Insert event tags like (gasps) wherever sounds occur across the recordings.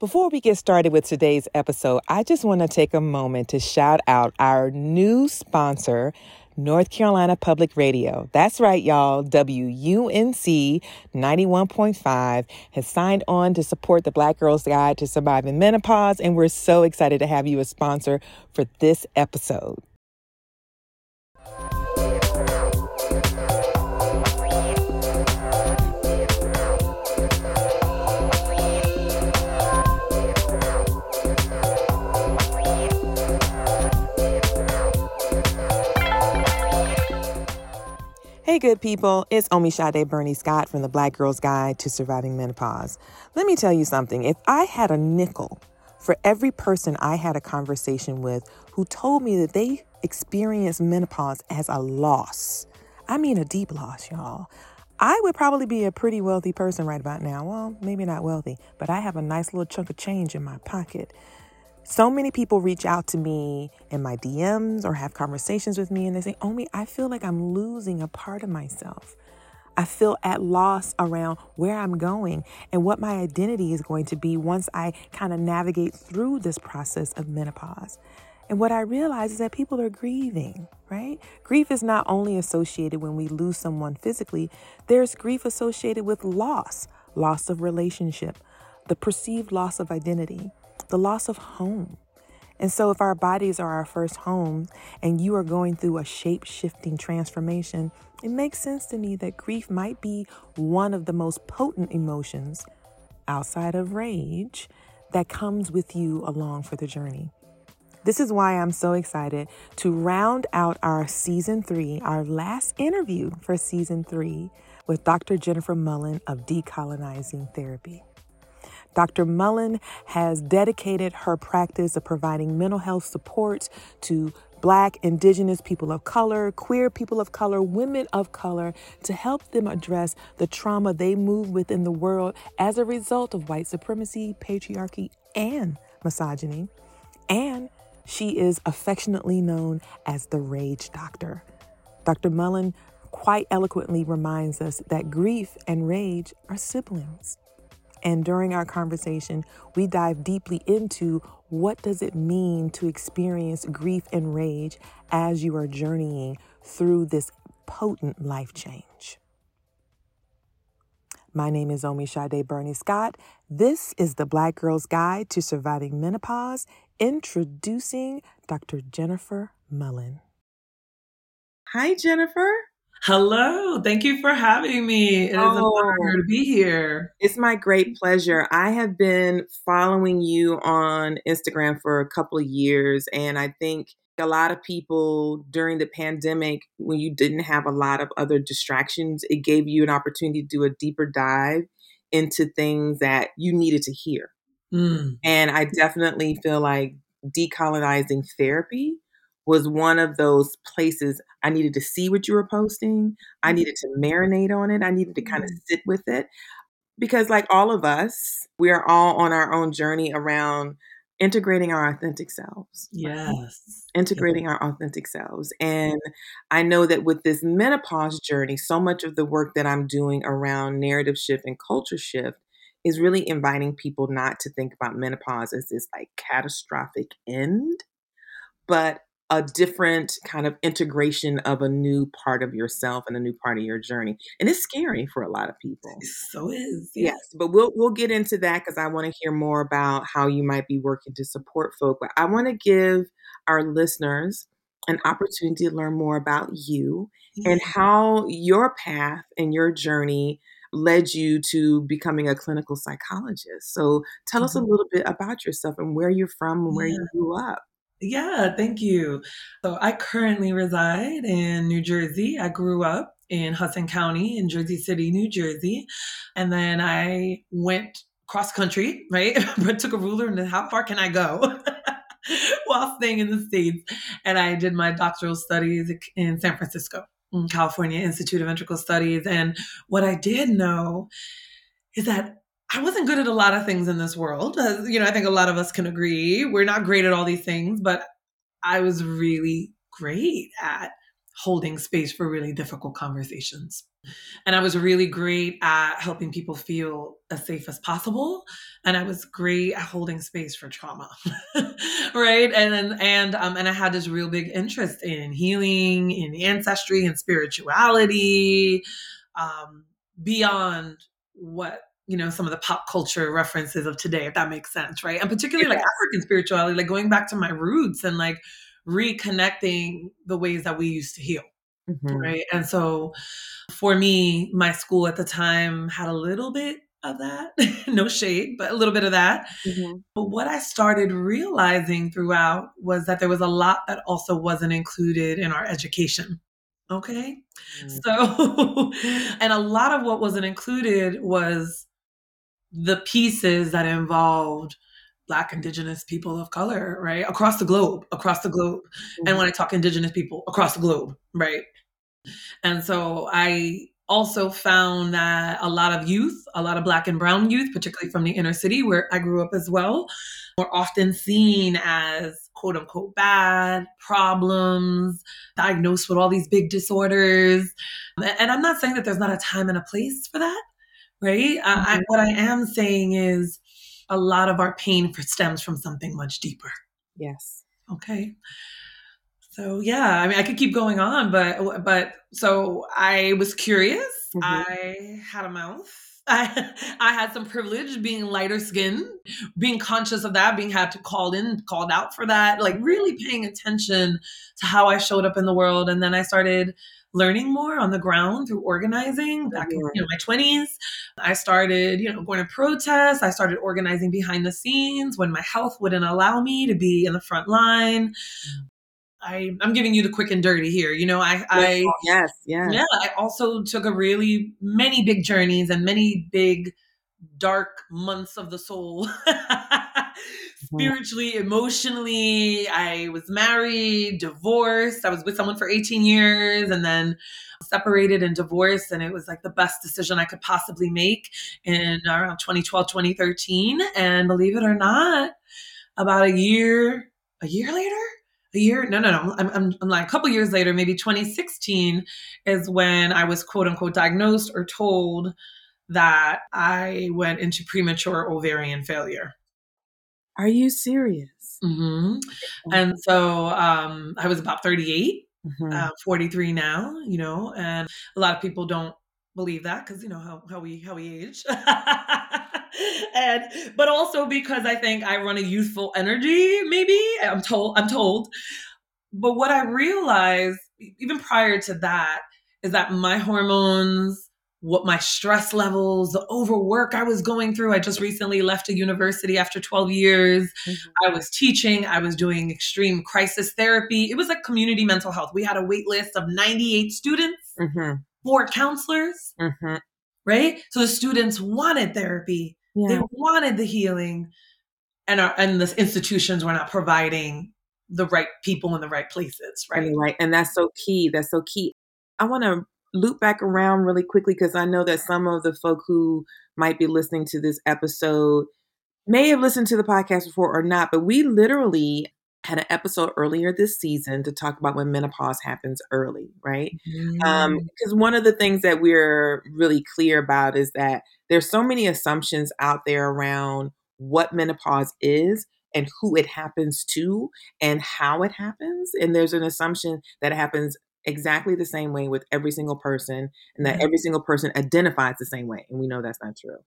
Before we get started with today's episode, I just want to take a moment to shout out our new sponsor, North Carolina Public Radio. That's right, y'all. WUNC 91.5 has signed on to support the Black Girl's Guide to Surviving Menopause, and we're so excited to have you a sponsor for this episode. Hey, good people. It's Omisade Burney-Scott from the Black Girl's Guide to Surviving Menopause. Let me tell you something. If I had a nickel for every person I had a conversation with who told me that they experienced menopause as a loss, I mean a deep loss, y'all, I would probably be a pretty wealthy person right about now. Well, maybe not wealthy, but I have a nice little chunk of change in my pocket. So many people reach out to me in my DMs or have conversations with me and they say, Omi, I feel like I'm losing a part of myself. I feel at loss around where I'm going and what my identity is going to be once I kind of navigate through this process of menopause. And what I realize is that people are grieving, right? Grief is not only associated when we lose someone physically, there's grief associated with loss, loss of relationship, the perceived loss of identity the loss of home. And so, if our bodies are our first home and you are going through a shape shifting transformation, it makes sense to me that grief might be one of the most potent emotions outside of rage that comes with you along for the journey. This is why I'm so excited to round out our season three, our last interview for season three with Dr. Jennifer Mullan of Decolonizing Therapy. Dr. Mullan has dedicated her practice of providing mental health support to Black, Indigenous people of color, queer people of color, women of color to help them address the trauma they move within the world as a result of white supremacy, patriarchy, and misogyny. And she is affectionately known as the Rage Doctor. Dr. Mullan quite eloquently reminds us that grief and rage are siblings. And during our conversation, we dive deeply into what does it mean to experience grief and rage as you are journeying through this potent life change. My name is Omisade Burney-Scott. This is the Black Girl's Guide to Surviving Menopause, introducing Dr. Jennifer Mullan. Hi, Jennifer. Hello. Thank you for having me. It is oh, an honor to be here. It's my great pleasure. I have been following you on Instagram for a couple of years, and I think a lot of people during the pandemic, when you didn't have a lot of other distractions, it gave you an opportunity to do a deeper dive into things that you needed to hear. Mm. And I definitely feel like decolonizing therapy was one of those places I needed to see what you were posting. I mm-hmm. needed to marinate on it. I needed to kind of mm-hmm. sit with it. Because, like all of us, we are all on our own journey around integrating our authentic selves. Yes. Integrating our authentic selves. And I know that with this menopause journey, so much of the work that I'm doing around narrative shift and culture shift is really inviting people not to think about menopause as this like catastrophic end, but a different kind of integration of a new part of yourself and a new part of your journey. And it's scary for a lot of people. It so is. Yes. yes. But we'll we'll get into that because I want to hear more about how you might be working to support folk. But I want to give our listeners an opportunity to learn more about you yeah. and how your path and your journey led you to becoming a clinical psychologist. So tell mm-hmm. us a mm-hmm. little bit about yourself and where you're from and where yeah. you grew up. Yeah, thank you. So I currently reside in New Jersey. I grew up in Hudson County in Jersey City, New Jersey. And then I went cross country, (laughs) right? (laughs) but took a ruler and how far can I go? (laughs) While staying in the States. And I did my doctoral studies in San Francisco, in California Institute of Integral Studies. And what I did know is that I wasn't good at a lot of things in this world. Uh, you know, I think a lot of us can agree. We're not great at all these things, but I was really great at holding space for really difficult conversations. And I was really great at helping people feel as safe as possible. And I was great at holding space for trauma. (laughs) right. And and um and I had this real big interest in healing, in ancestry and spirituality, um, beyond what you know some of the pop culture references of today if that makes sense right and particularly like african spirituality like going back to my roots and like reconnecting the ways that we used to heal mm-hmm. right and so for me my school at the time had a little bit of that (laughs) no shade but a little bit of that mm-hmm. but what i started realizing throughout was that there was a lot that also wasn't included in our education okay mm-hmm. so (laughs) and a lot of what wasn't included was the pieces that involved black indigenous people of color right across the globe across the globe. Mm-hmm. and when i talk indigenous people across the globe right? And so i also found that a lot of youth a lot of black and brown youth particularly from the inner city where i grew up as well were often seen as quote unquote bad problems diagnosed with all these big disorders. And i'm not saying that there's not a time and a place for that right? Mm-hmm. I, what I am saying is a lot of our pain stems from something much deeper. Yes. Okay. So yeah, I mean, I could keep going on, but but so I was curious. Mm-hmm. I had a mouth. (laughs) I, I had some privilege being lighter skinned, being conscious of that, being had to called in, called out for that, like really paying attention to how I showed up in the world. And then I started learning more on the ground through organizing oh, back in you know, my 20s. I started, you know, going to protests. I started organizing behind the scenes when my health wouldn't allow me to be in the front line. Mm. I, I'm giving you the quick and dirty here. You know, I, I yes, yes. yeah. I also took a really many big journeys and many big dark months of the soul. (laughs) Mm-hmm. spiritually, emotionally. I was married, divorced. I was with someone for 18 years and then separated and divorced. And it was like the best decision I could possibly make in around 2012, 2013. And believe it or not, about a year, a year later, a year no no no I'm, I'm, I'm, like a couple years later maybe 2016 is when i was quote unquote diagnosed or told that i went into premature ovarian failure are you serious? Mm-hmm. And so um, I was about 38, mm-hmm. uh, 43 now, you know, and a lot of people don't believe that because you know how, how we how we age (laughs) and but also because i think i run a youthful energy maybe i'm told i'm told but what i realized even prior to that is that my hormones what my stress levels, the overwork I was going through. I just recently left a university after 12 years. Mm-hmm. I was teaching, I was doing extreme crisis therapy. It was like community mental health. We had a wait list of 98 students, mm-hmm. four counselors, mm-hmm. right? So the students wanted therapy, yeah. they wanted the healing, and our and the institutions were not providing the right people in the right places, right? Right. And that's so key. That's so key. I want to loop back around really quickly because I know that some of the folk who might be listening to this episode may have listened to the podcast before or not, but we literally had an episode earlier this season to talk about when menopause happens early, right? Because um, mm. um, one of the things that we're really clear about is that there's so many assumptions out there around what menopause is and who it happens to and how it happens. And there's an assumption that it happens exactly the same way with every single person and that mm-hmm. every single person identifies the same way. And we know that's not true.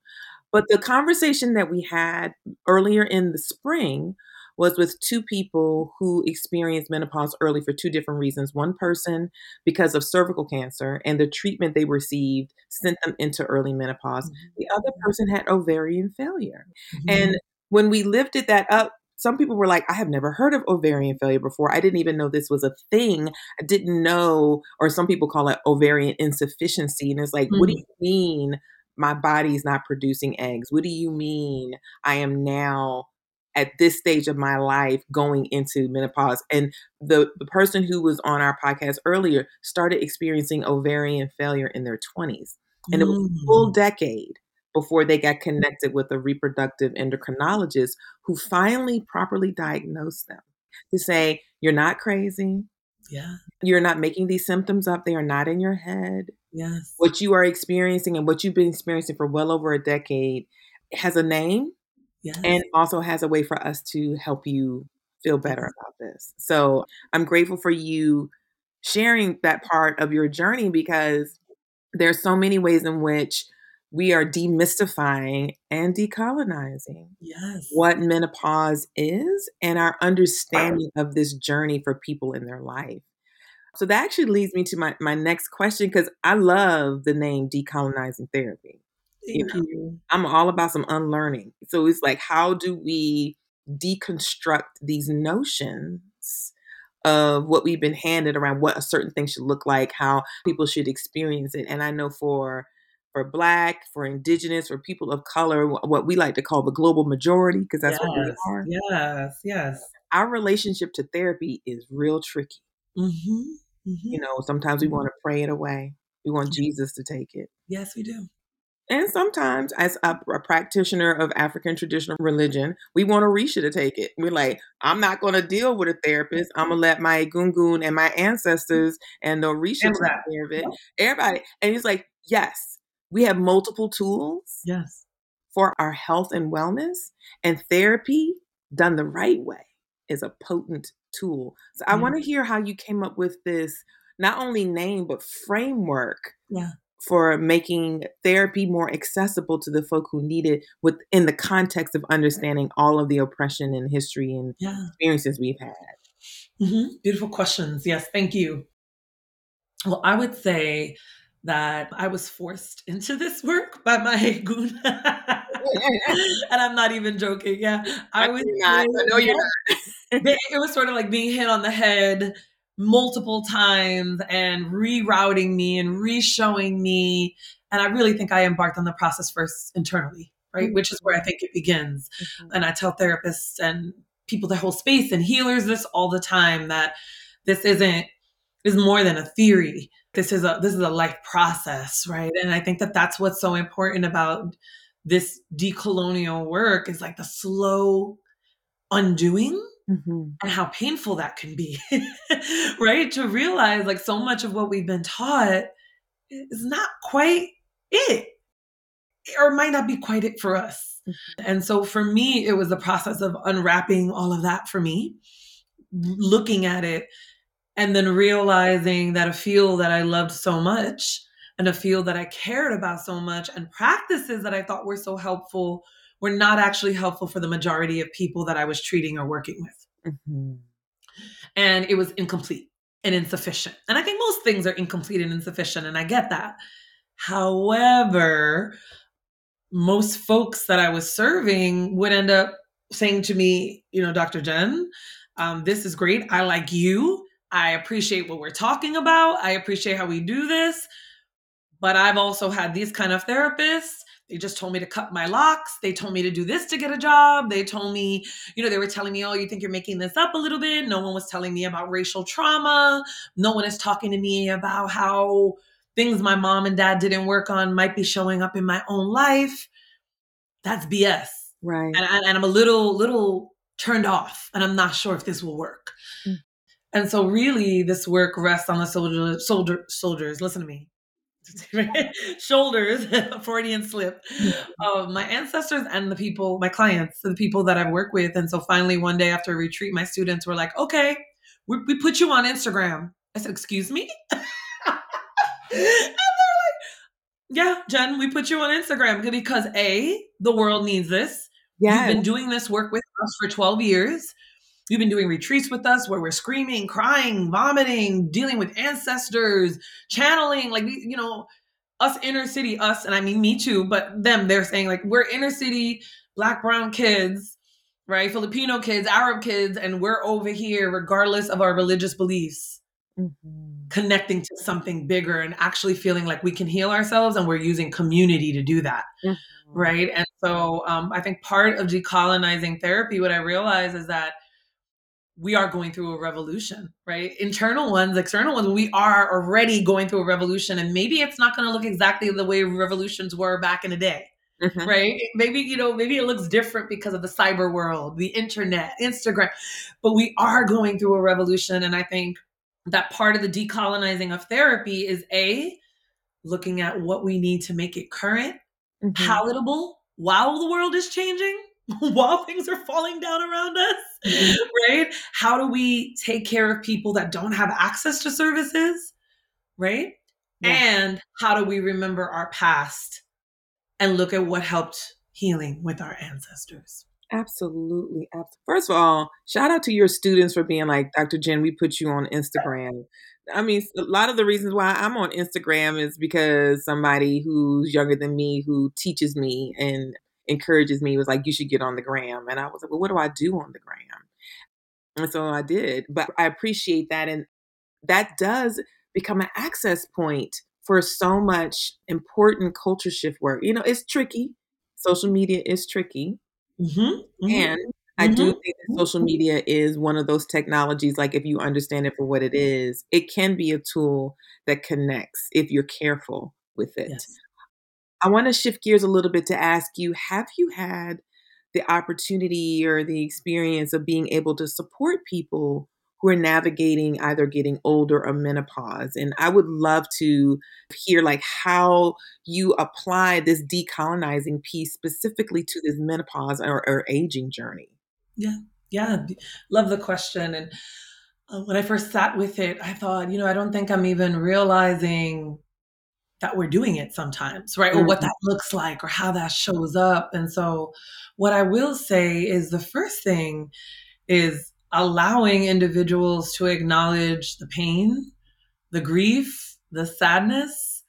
But the conversation that we had earlier in the spring was with two people who experienced menopause early for two different reasons. One person, because of cervical cancer and the treatment they received, sent them into early menopause. Mm-hmm. The other person had ovarian failure. Mm-hmm. And when we lifted that up some people were like, I have never heard of ovarian failure before. I didn't even know this was a thing. I didn't know, or some people call it ovarian insufficiency. And it's like, mm-hmm. what do mm. you mean my body's not producing eggs? What do you mean I am now at this stage of my life going into menopause? And the, the person who was on our podcast earlier started experiencing ovarian failure in their 20s. And mm-hmm. it was a full mm. decade before they got connected with a reproductive endocrinologist who finally properly diagnosed them to say, You're not crazy. Yeah. You're not making these symptoms up. They are not in your head. Yes. What you are experiencing and what you've been experiencing for well over a decade has a name Yes. and also has a way for us to help you feel better about this. So I'm grateful for you sharing that part of your journey because there's so many ways in which we are demystifying and decolonizing yes. what menopause is and our understanding of this journey for people in their life. So that actually leads me to my, my next question because I love the name decolonizing therapy. you Thank you. I'm all about some unlearning. So it's like, how do we deconstruct these notions of what we've been handed around what a certain thing should look like, how people should experience it? And I know for for black, for indigenous, for people of color, what we like to call the global majority, because that's what we are. Yes. Yes. Our relationship to therapy is real tricky. Mm-hmm. Mm-hmm. You know, sometimes we want to pray it away. We want Jesus to take it. Yes, we do. And sometimes, as a, a practitioner of African traditional religion, we want Orisha to take it. We're like, I'm not going to deal with a therapist. I'm going to let my Gungun and my ancestors and the Orisha And take care of it. Everybody. And he's like, yes, we have multiple tools Yes. for our health and wellness. And therapy, done the right way, is a potent tool. So I Yeah. want to hear how you came up with this not only name, but framework Yeah. for making therapy more accessible to the folk who need it within the context of understanding all of the oppression and history and Yeah. experiences we've had. hmm Beautiful questions. Yes, thank you. Well, I would say that I was forced (laughs) into this work by my (laughs) goon. (laughs) and I'm not even joking. Yeah. I I you're not. I know you're not. It was sort of like being hit on the head multiple times and rerouting me and re-showing me and i really think i embarked on the process first internally right which is where i think it mm-hmm. begins mm-hmm. and i tell therapists and people that hold space and healers this all the time that this isn't is more than a theory. This is a this is a life process right? And i think that that's what's so important about this decolonial work is like the slow undoing Mhm. and how painful that can be (laughs) right? To realize like so much of what we've been taught is not quite it or might not be quite it for us. And so for me it was the process of unwrapping all of that for me looking at it and then realizing that a field that i loved so much and a field that i cared about so much and practices that i thought were so helpful were not actually helpful for the majority of people that i was treating or working with Mhm. and it was incomplete and insufficient. And I think most things are incomplete and insufficient, and I get that. However, most folks that I was serving would end up saying to me, you know, Dr. Jen, um, this is great. I like you. I appreciate what we're talking about. I appreciate how we do this. But I've also had these kind of therapists. They just told me to cut my locks. They told me to do this to get a job. They told me, you know, they were telling me, oh, you think you're making this up a little bit. No one was telling me about racial trauma. No one is talking to me about how things my mom and dad didn't work on might be showing up in my own life. That's BS. Right. And, and I'm a little, little turned off, and I'm not sure if this will work. Mm. And so, really, this work rests on the soldier, soldier, soldiers. Listen to me. (laughs) Shoulders, (laughs) Freudian slip (laughs) of my ancestors and the people, my clients, the people that I've worked with. And so finally, one day after a retreat, my students were like, okay, we, we put you on Instagram. I said, excuse me? and they're like, yeah, Jen, we put you on Instagram because A, the world needs this. Yes. You've been doing this work with us for 12 years. You've been doing retreats with us where we're screaming, crying, vomiting, dealing with ancestors, channeling, like, you know, us inner city, us, and I mean me too, but them, they're saying like, we're inner city, black, brown kids, right? Filipino kids, Arab kids, and we're over here, regardless of our religious beliefs, Mhm. connecting to something bigger and actually feeling like we can heal ourselves. And we're using community to do that Mhm. right and so um, i think part of decolonizing therapy what i realize is that we are going through a revolution right internal ones external ones we are already going through a revolution and maybe it's not going to look exactly the way revolutions were back in the day Mhm. right maybe you know maybe it looks different because of the cyber world the internet instagram but we are going through a revolution and i think that part of the decolonizing of therapy is A, looking at what we need to make it current, mm-hmm. palatable while the world is changing, (laughs) while things are falling down around us, mm-hmm. right? How do we take care of people that don't have access to services, right? Yeah. And how do we remember our past and look at what helped healing with our ancestors? Absolutely. First of all, shout out to your students for being like, Dr. Jen, we put you on Instagram. I mean, a lot of the reasons why I'm on Instagram is because somebody who's younger than me who teaches me and encourages me was like, you should get on the gram. And I was like, well, what do I do on the gram? And so I did. But I appreciate that. And that does become an access point for so much important culture shift work. You know, it's tricky. Social media is tricky Mm-hmm, mm-hmm. And I do mm-hmm. think that social media is one of those technologies, like if you understand it for what it is, it can be a tool that connects if you're careful with it. Yes. I want to shift gears a little bit to ask you have you had the opportunity or the experience of being able to support people who are navigating either getting older or menopause. And I would love to hear like how you apply this decolonizing piece specifically to this menopause or, or aging journey. Yeah, yeah, love the question. And uh, when I first sat with it, I thought, you know, I don't think I'm even realizing that we're doing it sometimes, right? Mm-hmm. Or what mm-hmm. that looks like or how that shows up. And so, what I will say is the first thing is allowing individuals to acknowledge the pain, the grief, the sadness,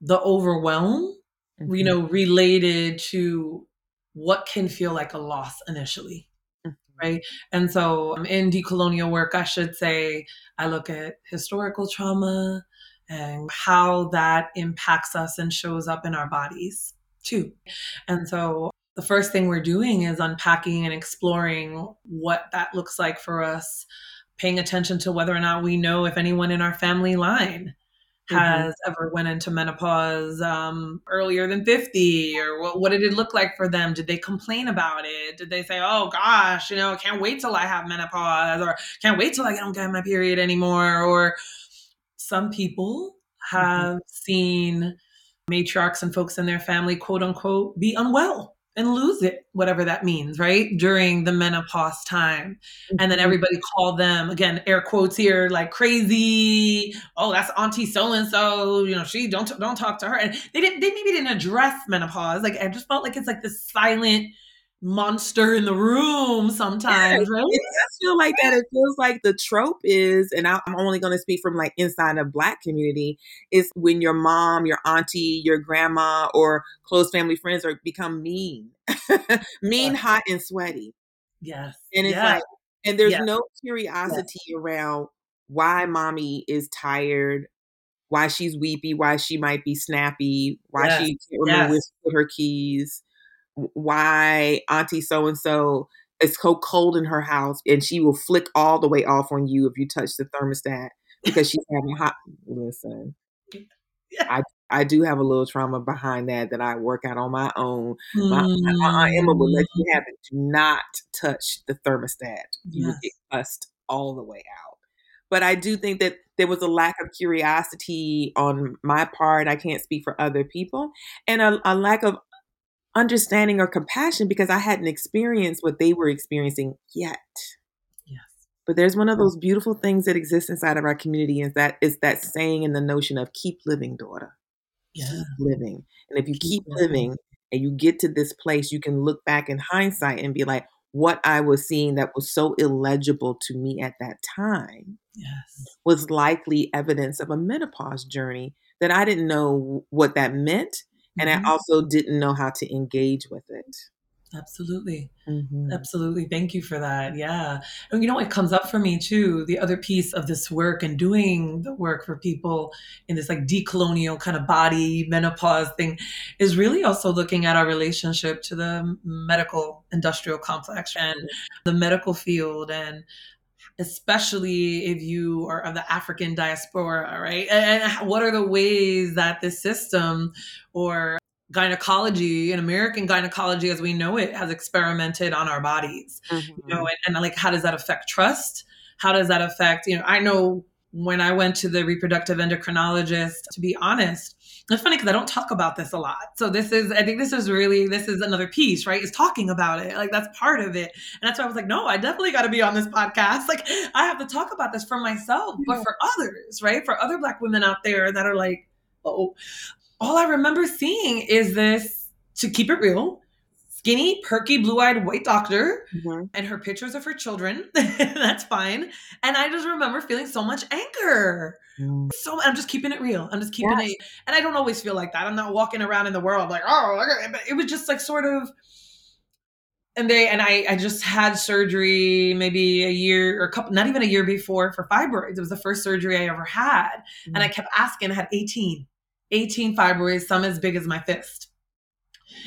the overwhelm, mm-hmm. you know, related to what can feel like a loss initially. Mm-hmm. Right. And so um, in decolonial work, I should say, I look at historical trauma and how that impacts us and shows up in our bodies too. And so the first thing we're doing is unpacking and exploring what that looks like for us, paying attention to whether or not we know if anyone in our family line mm-hmm. has mm-hmm. ever went into menopause um, earlier than 50 or what, what did it look like for them did they complain about it did they say oh gosh you know can't wait till i have menopause or can't wait till i don't get my period anymore or some people mm-hmm. have mm-hmm. seen matriarchs and folks in their family quote unquote be unwell and lose it, whatever that means, right? During the menopause time. Mm-hmm. And then mm-hmm. everybody called them, again, air quotes here, like crazy. Oh, that's Auntie so and so. You know, she don't don't talk to her. And they didn't they maybe didn't address menopause. Like I just felt like it's like this silent monster in the room sometimes, right? It does feel like that. It feels like the trope is, and I'm only going to speak from like inside a black community, is when your mom, your auntie, your grandma, or close family friends are become mean, (laughs) mean, yes. hot, and sweaty. Yes. And it's yes. like, and there's yes. no curiosity around why mommy is tired, why she's weepy, why she might be snappy, why she can't remember her keys why auntie so and so is so cold in her house and she will flick all the way off on you if you touch the thermostat because she's having hot listen yeah. (laughs) I I do have a little trauma behind that that I work out on my own. Mm. My, my, Aunt Emma will let you have it. Do not touch the thermostat. You yes. get cussed all the way out. But I do think that there was a lack of curiosity on my part. I can't speak for other people, and a, a lack of understanding or compassion because I hadn't experienced what they were experiencing yet. Yes. But there's one of those beautiful things that exists inside of our community is that is that saying and the notion of keep living, daughter. Yeah. Keep living. And if you keep, keep living. and you get to this place, you can look back in hindsight and be like, what I was seeing that was so illegible to me at that time yes. was likely evidence of a menopause journey that I didn't know what that meant and mm-hmm. I also didn't know how to engage with it. Absolutely. Mm-hmm. Absolutely. Thank you for that. Yeah. And you know, it comes up for me too. The other piece of this work and doing the work for people in this like decolonial kind of body menopause thing is really also looking at our relationship to the medical industrial complex and the medical field and especially if you are of the African diaspora, right? And what are the ways that this system or gynecology and American gynecology as we know it has experimented on our bodies, mm-hmm. you know, and, and like how does that affect trust? How does that affect, you know, I know when I went to the reproductive endocrinologist, to be honest, it's funny because I don't talk about this a lot. So this is, I think this is really, this is another piece, right? Is talking about it. Like that's part of it. And that's why I was like, no, I definitely got to be on this podcast. Like I have to talk about this for myself, but for others, right? For other Black women out there that are like, oh, all I remember seeing is this, to keep it real, skinny, perky, blue eyed white doctor, mm-hmm. and her pictures of her children. (laughs) That's fine. And I just remember feeling so much anger. Mm. So I'm just keeping it real. I'm just keeping yes. it. And I don't always feel like that. I'm not walking around in the world like, oh, but it was just like sort of. And they and I, I just had surgery maybe a year or a couple, not even a year before for fibroids. It was the first surgery I ever had, mm and I kept asking. I had 18, 18 fibroids, some as big as my fist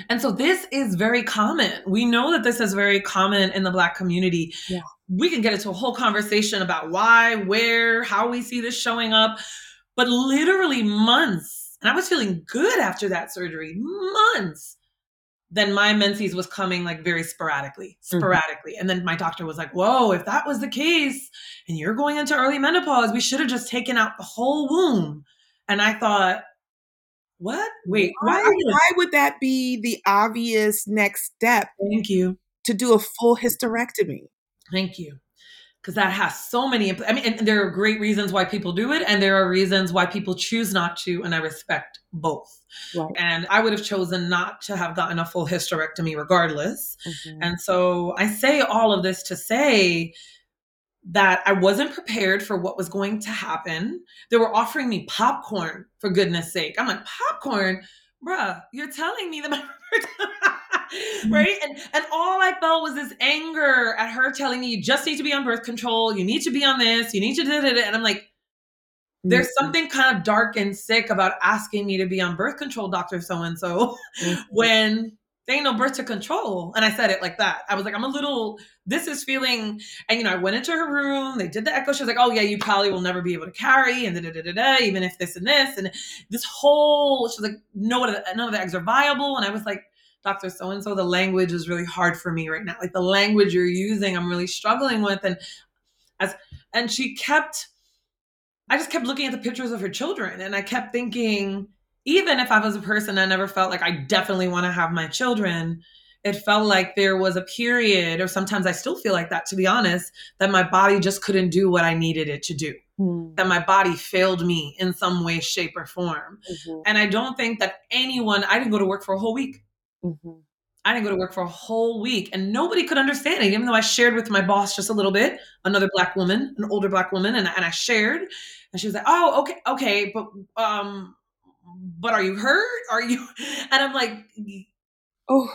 and so this is very common. We know that this is very common in the Black community. Yeah. We can get into a whole conversation about why, where, how we see this showing up. But literally months, and I was feeling good after that surgery, months. Then my menses was coming like very sporadically, mm-hmm. sporadically. Mm-hmm. And then my doctor was like, Whoa, if that was the case and you're going into early menopause, we should have just taken out the whole womb. And I thought, what? Wait, why, why, why would that be the obvious next step? Thank you. To do a full hysterectomy. Thank you. Because that has so many, I mean, and there are great reasons why people do it, and there are reasons why people choose not to, and I respect both. Right. And I would have chosen not to have gotten a full hysterectomy regardless. Mm-hmm. And so I say all of this to say that I wasn't prepared for what was going to happen. They were offering me popcorn, for goodness sake. I'm like, popcorn? Bruh, you're telling me that my (laughs) right? And and all I felt was this anger at her telling me you just need to be on birth control, you need to be on this, you need to do it. And I'm like, there's mm-hmm. something kind of dark and sick about asking me to be on birth control, Dr. So and so, when they ain't no birth to control. And I said it like that. I was like, I'm a little, this is feeling, and you know, I went into her room, they did the echo. She was like, oh yeah, you probably will never be able to carry, and da da da da, da even if this and this, and this whole, she was like, no, none of the eggs are viable. And I was like, Dr. So and so, the language is really hard for me right now. Like the language you're using, I'm really struggling with. And as, and she kept, I just kept looking at the pictures of her children, and I kept thinking, even if I was a person I never felt like I definitely want to have my children, it felt like there was a period, or sometimes I still feel like that, to be honest, that my body just couldn't do what I needed it to do. Mm. That my body failed me in some way, shape, or form. Mm-hmm. And I don't think that anyone, I didn't go to work for a whole week. Mm-hmm. I didn't go to work for a whole week and nobody could understand it, even though I shared with my boss just a little bit, another black woman, an older black woman, and, and I shared. And she was like, oh, okay, okay, but um, but are you hurt? Are you? (laughs) And I'm like, oh,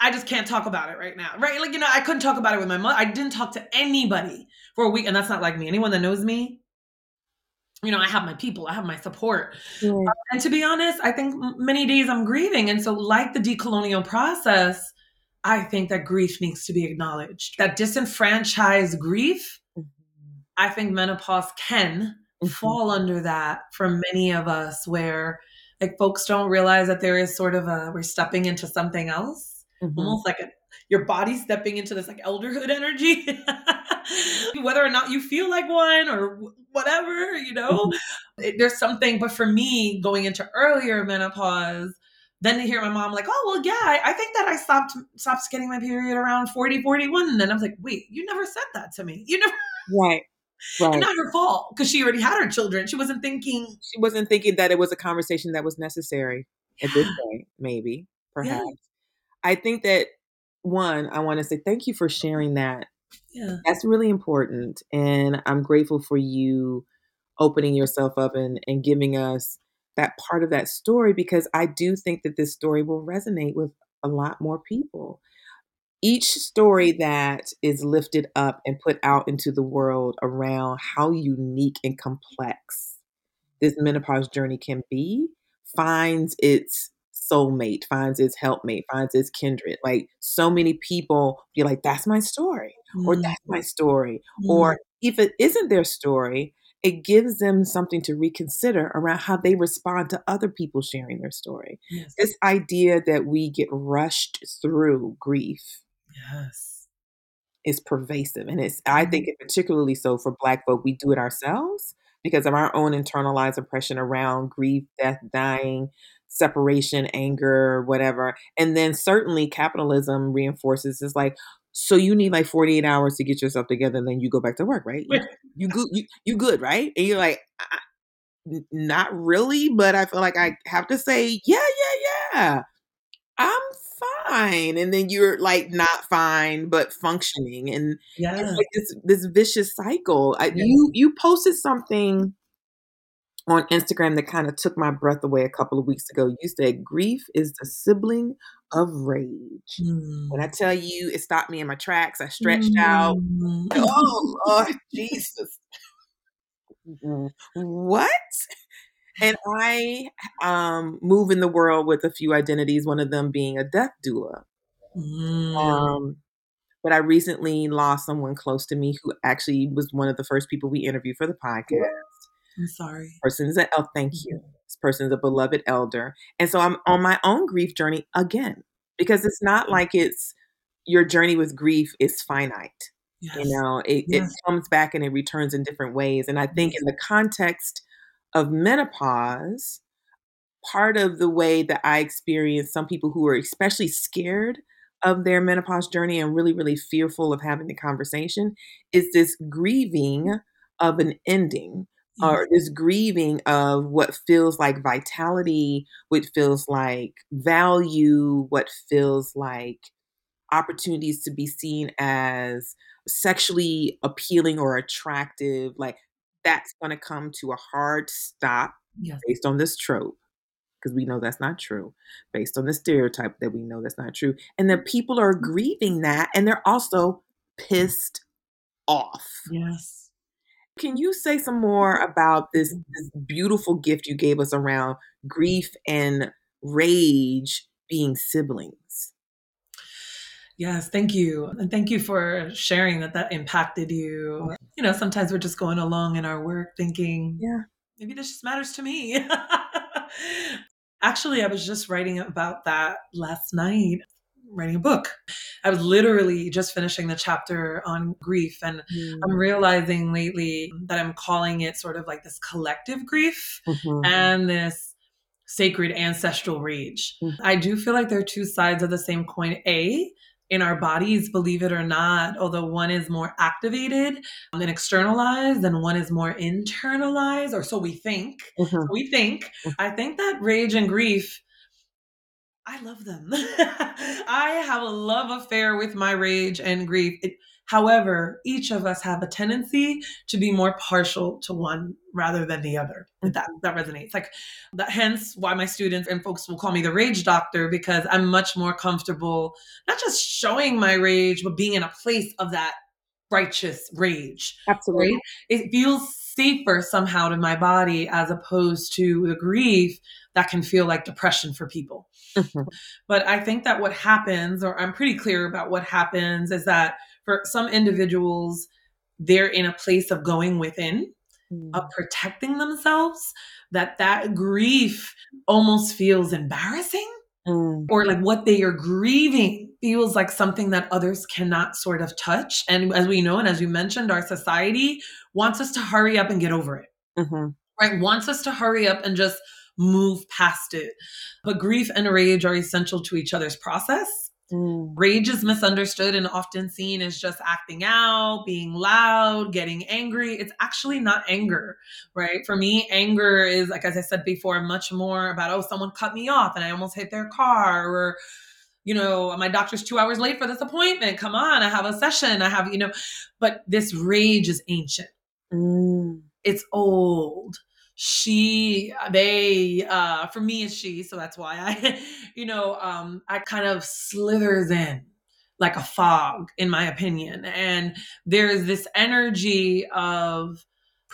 I just can't talk about it right now. Right. Like, you know, I couldn't talk about it with my mother. I didn't talk to anybody for a week. And that's not like me. Anyone that knows me, you know, I have my people, I have my support. Uh, and to be honest, I think many days I'm grieving. And so, like the decolonial process, I think that grief needs to be acknowledged. That disenfranchised grief, mm-hmm. I think menopause can mm-hmm. fall under that for many of us where like folks don't realize that there is sort of a we're stepping into something else mm-hmm. almost like a, your body stepping into this like elderhood energy (laughs) whether or not you feel like one or whatever you know mm-hmm. it, there's something but for me going into earlier menopause then to hear my mom like, oh well, yeah, I, I, think that I stopped stopped getting my period around 40, 41. And then I was like, wait, you never said that to me. You never Right. Right. And not her fault because she already had her children. She wasn't thinking. She wasn't thinking that it was a conversation that was necessary yeah. at this point, maybe, perhaps. Yeah. I think that one, I want to say thank you for sharing that. Yeah. That's really important. And I'm grateful for you opening yourself up and, and giving us that part of that story because I do think that this story will resonate with a lot more people each story that is lifted up and put out into the world around how unique and complex this menopause journey can be finds its soulmate, finds its helpmate, finds its kindred. Like so many people be like, that's my story, mm. or that's my story. Mm. Or if it isn't their story, it gives them something to reconsider around how they respond to other people sharing their story. Yes. This idea that we get rushed through grief Yes. Is pervasive. And it's I mm-hmm. think it particularly so for black folk, we do it ourselves. because of our own internalized oppression around grief, death, dying, separation, anger, whatever. And then certainly capitalism reinforces is like, so you need like 48 hours to get yourself together, and then you go back to work, right? You, (laughs) you good, you, you good, right? And you're like, not really, but I feel like I have to say, yeah, yeah, yeah. I'm fine. And then you're like not fine, but functioning. And yeah. it's like this this vicious cycle. I, yeah. You you posted something on Instagram that kind of took my breath away a couple of weeks ago. You said grief is the sibling of rage. Mm. When I tell you it stopped me in my tracks, I stretched mm. out. Oh Lord Jesus. (laughs) what? And I um, move in the world with a few identities, one of them being a death doula. Mm. Um, but I recently lost someone close to me who actually was one of the first people we interviewed for the podcast. I'm sorry. Person is a oh, thank you. Mm-hmm. This person is a beloved elder, and so I'm on my own grief journey again because it's not like it's your journey with grief is finite. Yes. You know, it, yes. it comes back and it returns in different ways, and I think in the context of menopause, part of the way that I experience some people who are especially scared of their menopause journey and really, really fearful of having the conversation is this grieving of an ending or this grieving of what feels like vitality, what feels like value, what feels like opportunities to be seen as sexually appealing or attractive. Like that's going to come to a hard stop yes. based on this trope because we know that's not true based on the stereotype that we know that's not true and the people are grieving that and they're also pissed off. Yes. Can you say some more about this, mm-hmm. this beautiful gift you gave us around grief and rage being siblings Yes, thank you. And thank you for sharing that that impacted you. You know, sometimes we're just going along in our work thinking, yeah, maybe this just matters to me. (laughs) Actually, I was just writing about that last night, writing a book. I was literally just finishing the chapter on grief, and mm. I'm realizing lately that I'm calling it sort of like this collective grief mm-hmm. and this sacred ancestral rage. Mm-hmm. I do feel like they're two sides of the same coin. A, in our bodies, believe it or not, although one is more activated and externalized and one is more internalized, or so we think. Mm-hmm. we think. Mm-hmm. I think that rage and grief, I love them. (laughs) I have a love affair with my rage and grief. It, However, each of us have a tendency to be more partial to one rather than the other. That that resonates. Like that hence why my students and folks will call me the rage doctor because I'm much more comfortable not just showing my rage, but being in a place of that righteous rage. Absolutely. Right? It feels safer somehow to my body as opposed to the grief that can feel like depression for people. Mm-hmm. But I think that what happens, or I'm pretty clear about what happens, is that for some individuals, they're in a place of going within, mm. of protecting themselves, that that grief almost feels embarrassing. Mm. Or like what they are grieving feels like something that others cannot sort of touch. And as we know, and as you mentioned, our society wants us to hurry up and get over it. Mm-hmm. Right? Wants us to hurry up and just move past it. But grief and rage are essential to each other's process. Mm. Rage is misunderstood and often seen as just acting out, being loud, getting angry. It's actually not anger, right? For me, anger is, like, as I said before, much more about, oh, someone cut me off and I almost hit their car, or, you know, my doctor's two hours late for this appointment. Come on, I have a session. I have, you know, but this rage is ancient. Mm. It's old she they uh for me it's she so that's why i (laughs) you know um i kind of slithers in like a fog in my opinion. And there's this energy of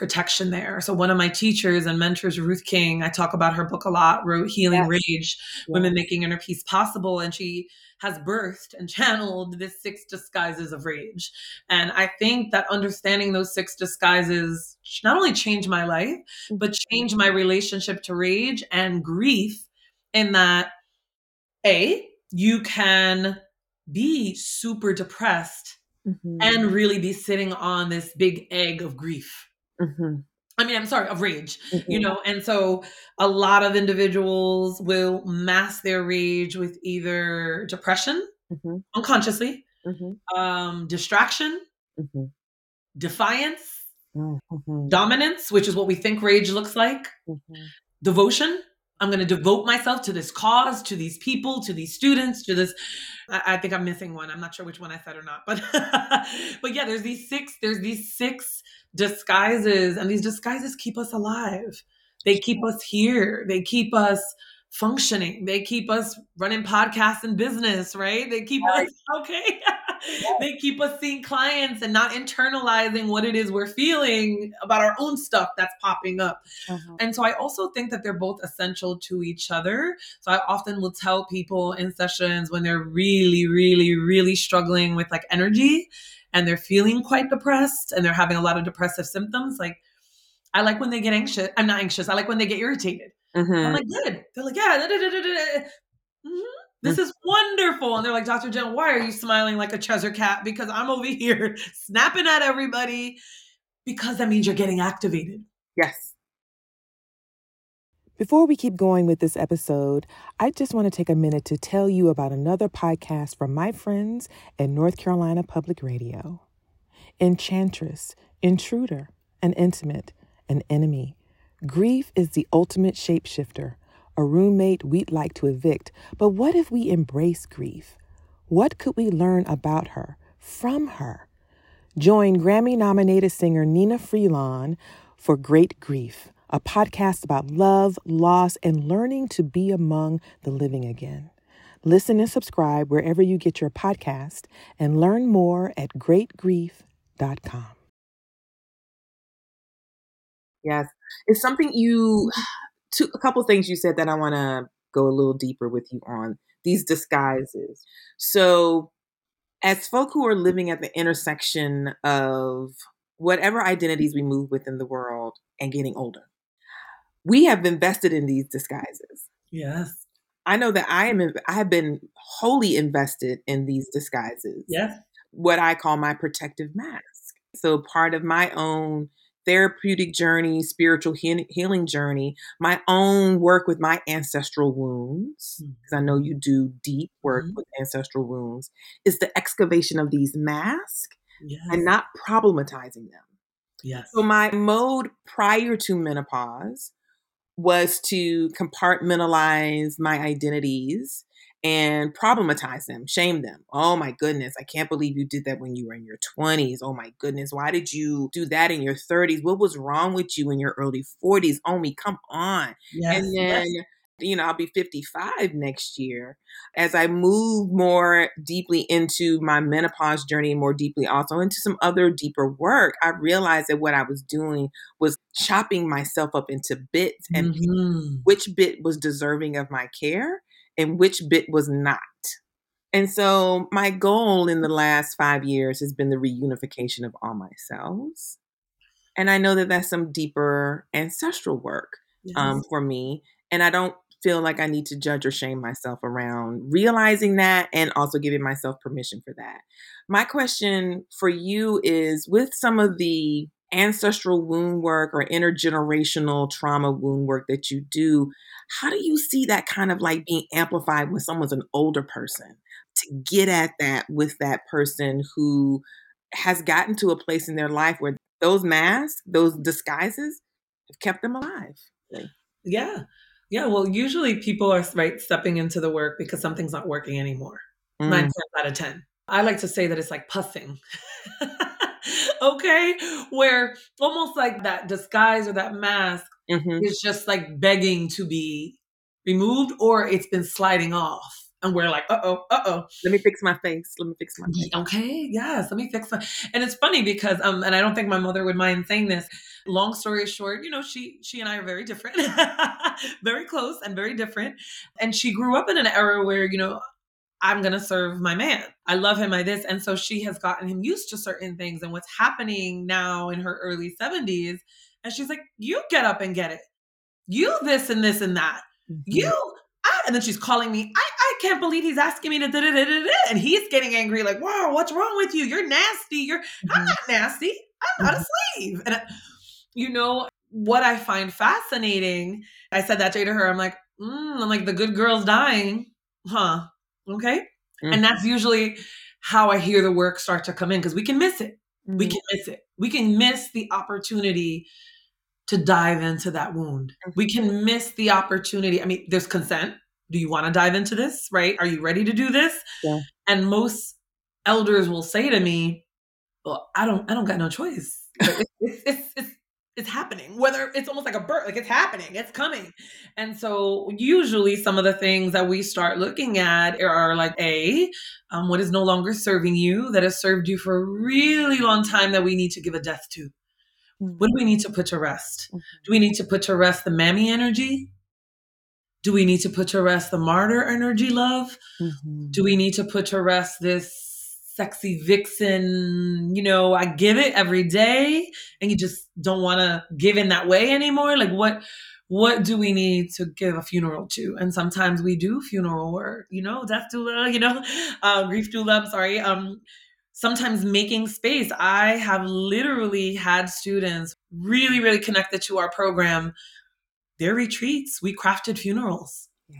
protection there. So one of my teachers and mentors, Ruth King, I talk about her book a lot, wrote Healing yes. Rage. Women Making Inner Peace Possible. And she has birthed and (laughs) channeled the six disguises of rage. And I think that understanding those six disguises not only changed my life, but mm-hmm. changed my relationship to rage and grief in that A, you can be super depressed mm-hmm. and really be sitting on this big egg of grief. Mm-hmm. I mean, I'm sorry, of rage, mm-hmm. you know, and so a lot of individuals will mask their rage with either depression, mm-hmm. unconsciously, mm-hmm. um, distraction, mm-hmm. defiance, mm-hmm. dominance, which is what we think rage looks like, devotion. I'm going to devote myself to this cause, to these people, to these students, to this. I, I think I'm missing one. I'm not sure which one I said or not, but (laughs) but yeah, there's these six. There's these six disguises, and these disguises keep us alive. They keep us here. They keep us functioning. They keep us running podcasts and business, right? They keep right. us (laughs) okay. they keep us seeing clients and not internalizing what it is we're feeling about our own stuff that's popping up. Uh-huh. And so I also think that they're both essential to each other. So I often will tell people in sessions when they're really, really, really struggling with like energy and they're feeling quite depressed and they're having a lot of depressive symptoms, like I like when they get anxious. I'm not anxious. I like when they get irritated. Mm-hmm. I'm like, good. They're like, yeah. Mm-hmm. This is wonderful. And they're like, Dr. Jen, why are you smiling like a Cheshire cat? Because I'm over (laughs) here snapping at everybody because that means you're getting activated. Yes. Before we keep going with this episode, I just want to take a minute to tell you about another podcast from my friends at North Carolina Public Radio Enchantress, Intruder, and Intimate, an Enemy. Grief is the ultimate shapeshifter, a roommate we'd like to evict. But what if we embrace grief? What could we learn about her, from her? Join Grammy nominated singer Nnenna Freelon for Great Grief, a podcast about love, loss, and learning to be among the living again. Listen and subscribe wherever you get your podcast and learn more at greatgrief.com. Yes. It's something you two a couple things you said that I want to go a little deeper with you on these disguises. So as folk who are living at the intersection of whatever identities we move within the world and getting older, we have invested in these disguises. Yes. I know that I am I have been wholly invested in these disguises. Yes. What I call my protective mask. So part of my own therapeutic journey, spiritual he- healing journey, my own work with my ancestral wounds, because mm. I know you do deep work mm-hmm. with ancestral wounds, is the excavation of these masks yes. and not problematizing them. Yes. So my mode prior to menopause was to compartmentalize my identities and problematize them, shame them. Oh my goodness, I can't believe you did that when you were in your 20s. Oh my goodness, why did you do that in your 30s? What was wrong with you in your early 40s? Oh me, come on. Yes, and then yes. You know, I'll be 55 next year. As I move more deeply into my menopause journey, more deeply also into some other deeper work, I realized that what I was doing was chopping myself up into bits and mm-hmm. which bit was deserving of my care and which bit was not. And so my goal in the last five years has been the reunification of all my cells. And I know that that's some deeper ancestral work yes. um, for me. And I don't feel like I need to judge or shame myself around realizing that and also giving myself permission for that. My question for you is with some of the ancestral wound work or intergenerational trauma wound work that you do, how do you see that kind of like being amplified when someone's an older person to get at that with that person who has gotten to a place in their life where those masks, those disguises have kept them alive? Yeah. Yeah. Well, usually people are right stepping into the work because something's not working anymore. Mm. Nine times out of 10. I like to say that it's like pussing. (laughs) okay? Where almost like that disguise or that mask mm-hmm. is just like begging to be removed or it's been sliding off. And we're like, uh oh, uh oh. Let me fix my face. Let me fix my face. Okay, yes, let me fix my. And it's funny because, um, and I don't think my mother would mind saying this. Long story short, you know, she she and I are very different, (laughs) very close and very different. And she grew up in an era where you know I'm going to serve my man. I love him, I this. And so she has gotten him used to certain things. And what's happening now in her early 70s, and she's like, You get up and get it. You this and this and that. Mm-hmm. You. I, and then she's calling me. I, I can't believe he's asking me to da da da da. And he's getting angry, like, wow, what's wrong with you? You're nasty. You're, mm-hmm. I'm not nasty. I'm not mm-hmm. a slave. And, I, you know, what I find fascinating, I said that day to her. I'm like, mm, I'm like, the good girl's dying. Huh. Okay. Mm-hmm. And that's usually how I hear the work start to come in because we can miss it. Mm-hmm. We can miss it. We can miss the opportunity to dive into that wound. Mm-hmm. We can miss the opportunity. I mean, there's consent. Do you want to dive into this? Right? Are you ready to do this? Yeah. And most elders will say to me, "Well, I don't. I don't got no choice. it's, it's, it's, it's happening. Whether it's almost like a birth, like it's happening. It's coming." And so, usually, some of the things that we start looking at are like a, um, what is no longer serving you that has served you for a really long time that we need to give a death to what do we need to put to rest? Mm-hmm. Do we need to put to rest the mammy energy? Do we need to put to rest the martyr energy, love? Mm-hmm. Do we need to put to rest this sexy vixen, you know, I give it every day and you just don't want to give in that way anymore? Like what what do we need to give a funeral to? And sometimes we do funeral work, you know, death doula, (laughs) you know, uh, grief doula, I'm sorry. Um, sometimes making space. I have literally had students really, really connected to our program. Their retreats, we crafted funerals. Yeah.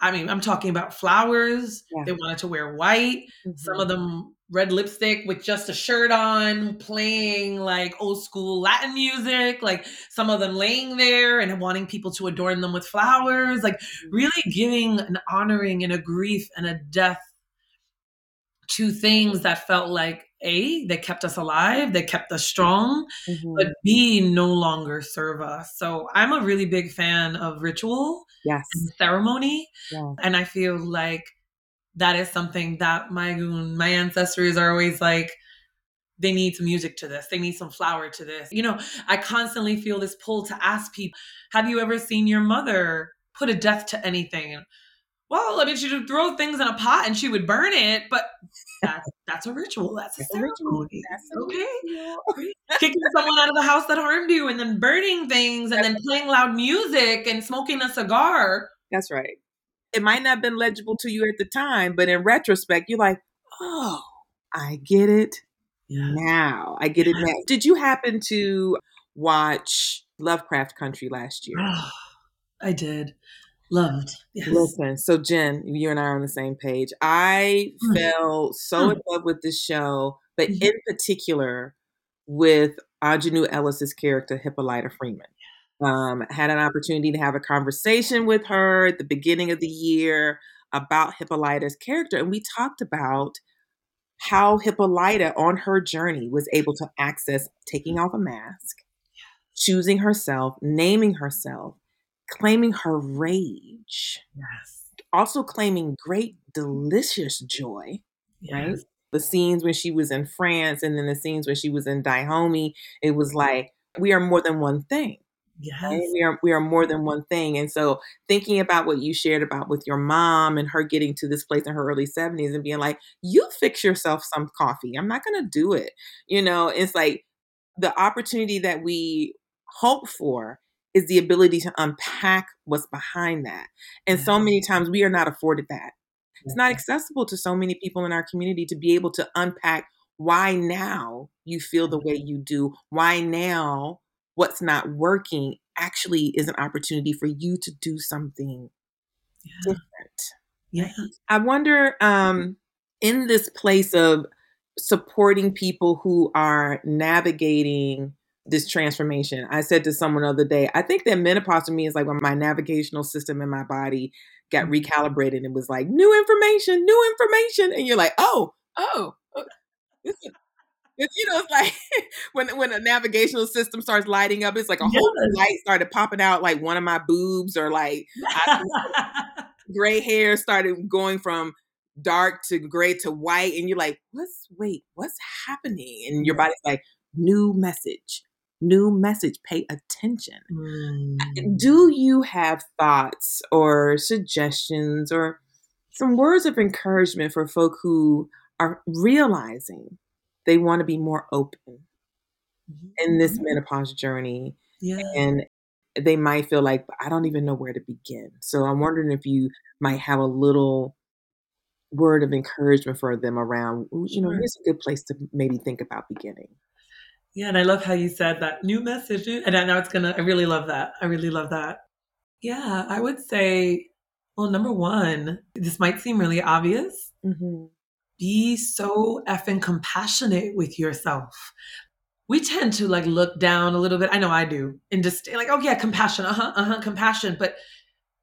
I mean, I'm talking about flowers. Yeah. They wanted to wear white. Mm-hmm. Some of them red lipstick with just a shirt on, playing like old school Latin music, like some of them laying there and wanting people to adorn them with flowers, like really giving an honoring and a grief and a death to things that felt like a they kept us alive they kept us strong mm-hmm. but b no longer serve us. So i'm a really big fan of ritual yes. ceremony and i feel like that is something that my my ancestors are always like they need some music to this they need some flower to this you know i constantly feel this pull to ask people have you ever seen your mother put a death to anything well, I mean, she would throw things in a pot and she would burn it, but that's, that's a ritual. That's a ceremony. That's okay. (laughs) Kicking someone out of the house that harmed you and then burning things and then playing loud music and smoking a cigar. That's right. It might not have been legible to you at the time, but in retrospect, you're like, oh, I get it yeah. now. I get it now. Did you happen to watch Lovecraft Country last year? (gasps) I did. Loved. Yes. Listen, so Jen, you and I are on the same page. I mm. fell so in love with this show, but mm-hmm. in particular with Aunjanue Ellis's character, Hippolyta Freeman. Um, had an opportunity to have a conversation with her at the beginning of the year about Hippolyta's character, and we talked about how Hippolyta on her journey was able to access taking off a mask, choosing herself, naming herself, claiming her rage. Yes. Also claiming great, delicious joy. Yes. Right? The scenes when she was in France and then the scenes when she was in Dahomey, it was like, we are more than one thing. Yes. Right? We are we are more than one thing. And so thinking about what you shared about with your mom and her getting to this place in her early 70s and being like, you fix yourself some coffee. I'm not gonna do it. You know, it's like the opportunity that we hope for is the ability to unpack what's behind that. And so many times we are not afforded that. It's not accessible to so many people in our community to be able to unpack why now you feel the way you do, why now what's not working actually is an opportunity for you to do something yeah. different. Yeah. I wonder um in this place of supporting people who are navigating this transformation. I said to someone the other day, I think that menopause to me is like when my navigational system in my body got mm-hmm. recalibrated and was like new information, new information, and you're like, oh, oh, oh it's, you know, it's like (laughs) when when a navigational system starts lighting up, it's like a yes. whole light started popping out, like one of my boobs, or like (laughs) gray hair started going from dark to gray to white, and you're like, what's wait, what's happening? And your body's like, new message new message. Pay attention. Mm. Do you have thoughts or suggestions or some words of encouragement for folk who are realizing they want to be more open mm-hmm. in this mm-hmm. menopause journey? Yeah. And they might feel like, I don't even know where to begin. So I'm wondering if you might have a little word of encouragement for them around, you know, here's a good place to maybe think about beginning. Yeah, and I love how you said that new message, and now it's gonna. I really love that. I really love that. Yeah, I would say, well, number one, this might seem really obvious. Mm-hmm. Be so effing compassionate with yourself. We tend to like look down a little bit. I know I do, and just like, oh yeah, compassion, uh huh, uh huh, compassion. But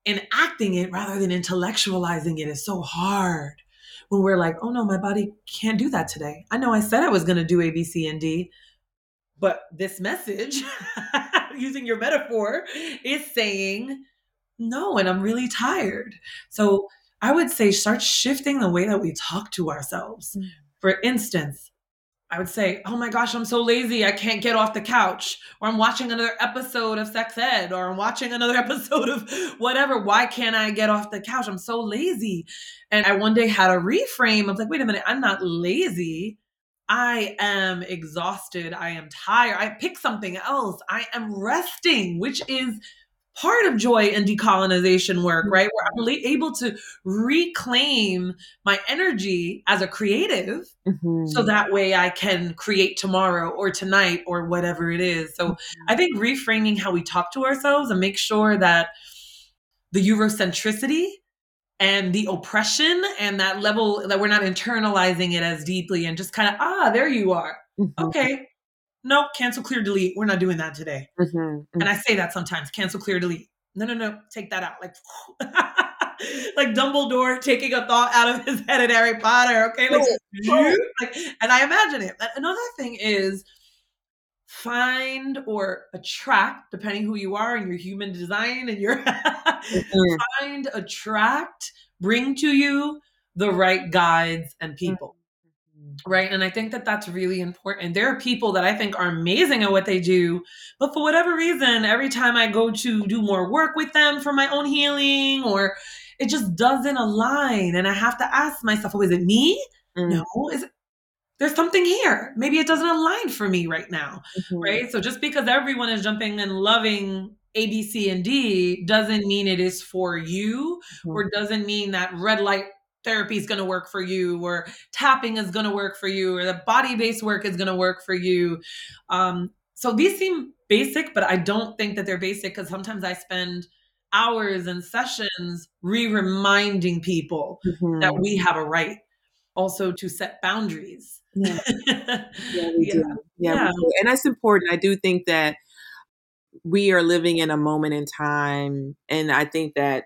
enacting it rather than intellectualizing it is so hard when we're like, oh no, my body can't do that today. I know I said I was going to do A, B, C, and D, but this message, (laughs) using your metaphor, is saying no, and I'm really tired. So I would say start shifting the way that we talk to ourselves. Mm. For instance, I would say, Oh my gosh, I'm so lazy. I can't get off the couch. Or I'm watching another episode of Sex Ed, or I'm watching another (laughs) episode of whatever. Why can't I get off the couch? I'm so lazy. And I one day had a reframe of like, Wait a minute, I'm not lazy. I am exhausted. I am tired. I pick something else. I am resting, which is part of joy and decolonization work, right? Where I'm able to reclaim my energy as a creative mm-hmm. so that way I can create tomorrow or tonight or whatever it is. So mm-hmm. I think reframing how we talk to ourselves and make sure that the Eurocentricity and the oppression and that level that we're not internalizing it as deeply and just kind of, ah, there you are. Mm-hmm. Okay, no, cancel, clear, delete. We're not doing that today. Mm-hmm, mm-hmm. And I say that sometimes cancel, clear, delete. No, no, no, take that out. Like, (laughs) like Dumbledore taking a thought out of his head in Harry Potter. Okay. Like, like, and I imagine it. Another thing is find or attract, depending who you are and your human design and your mm-hmm. (laughs) find, attract, bring to you the right guides and people right and i think that that's really important there are people that i think are amazing at what they do but for whatever reason every time i go to do more work with them for my own healing or it just doesn't align and i have to ask myself oh is it me mm. no is it there's something here maybe it doesn't align for me right now mm-hmm. right so just because everyone is jumping and loving a, B, C, and D doesn't mean it is for you, mm-hmm. or doesn't mean that red light therapy is going to work for you or tapping is going to work for you or the body based work is going to work for you um, so these seem basic but i don't think that they're basic because sometimes i spend hours and sessions re-reminding people mm-hmm. that we have a right also to set boundaries yeah, (laughs) yeah we yeah. do yeah, yeah. Do. and that's important i do think that we are living in a moment in time and i think that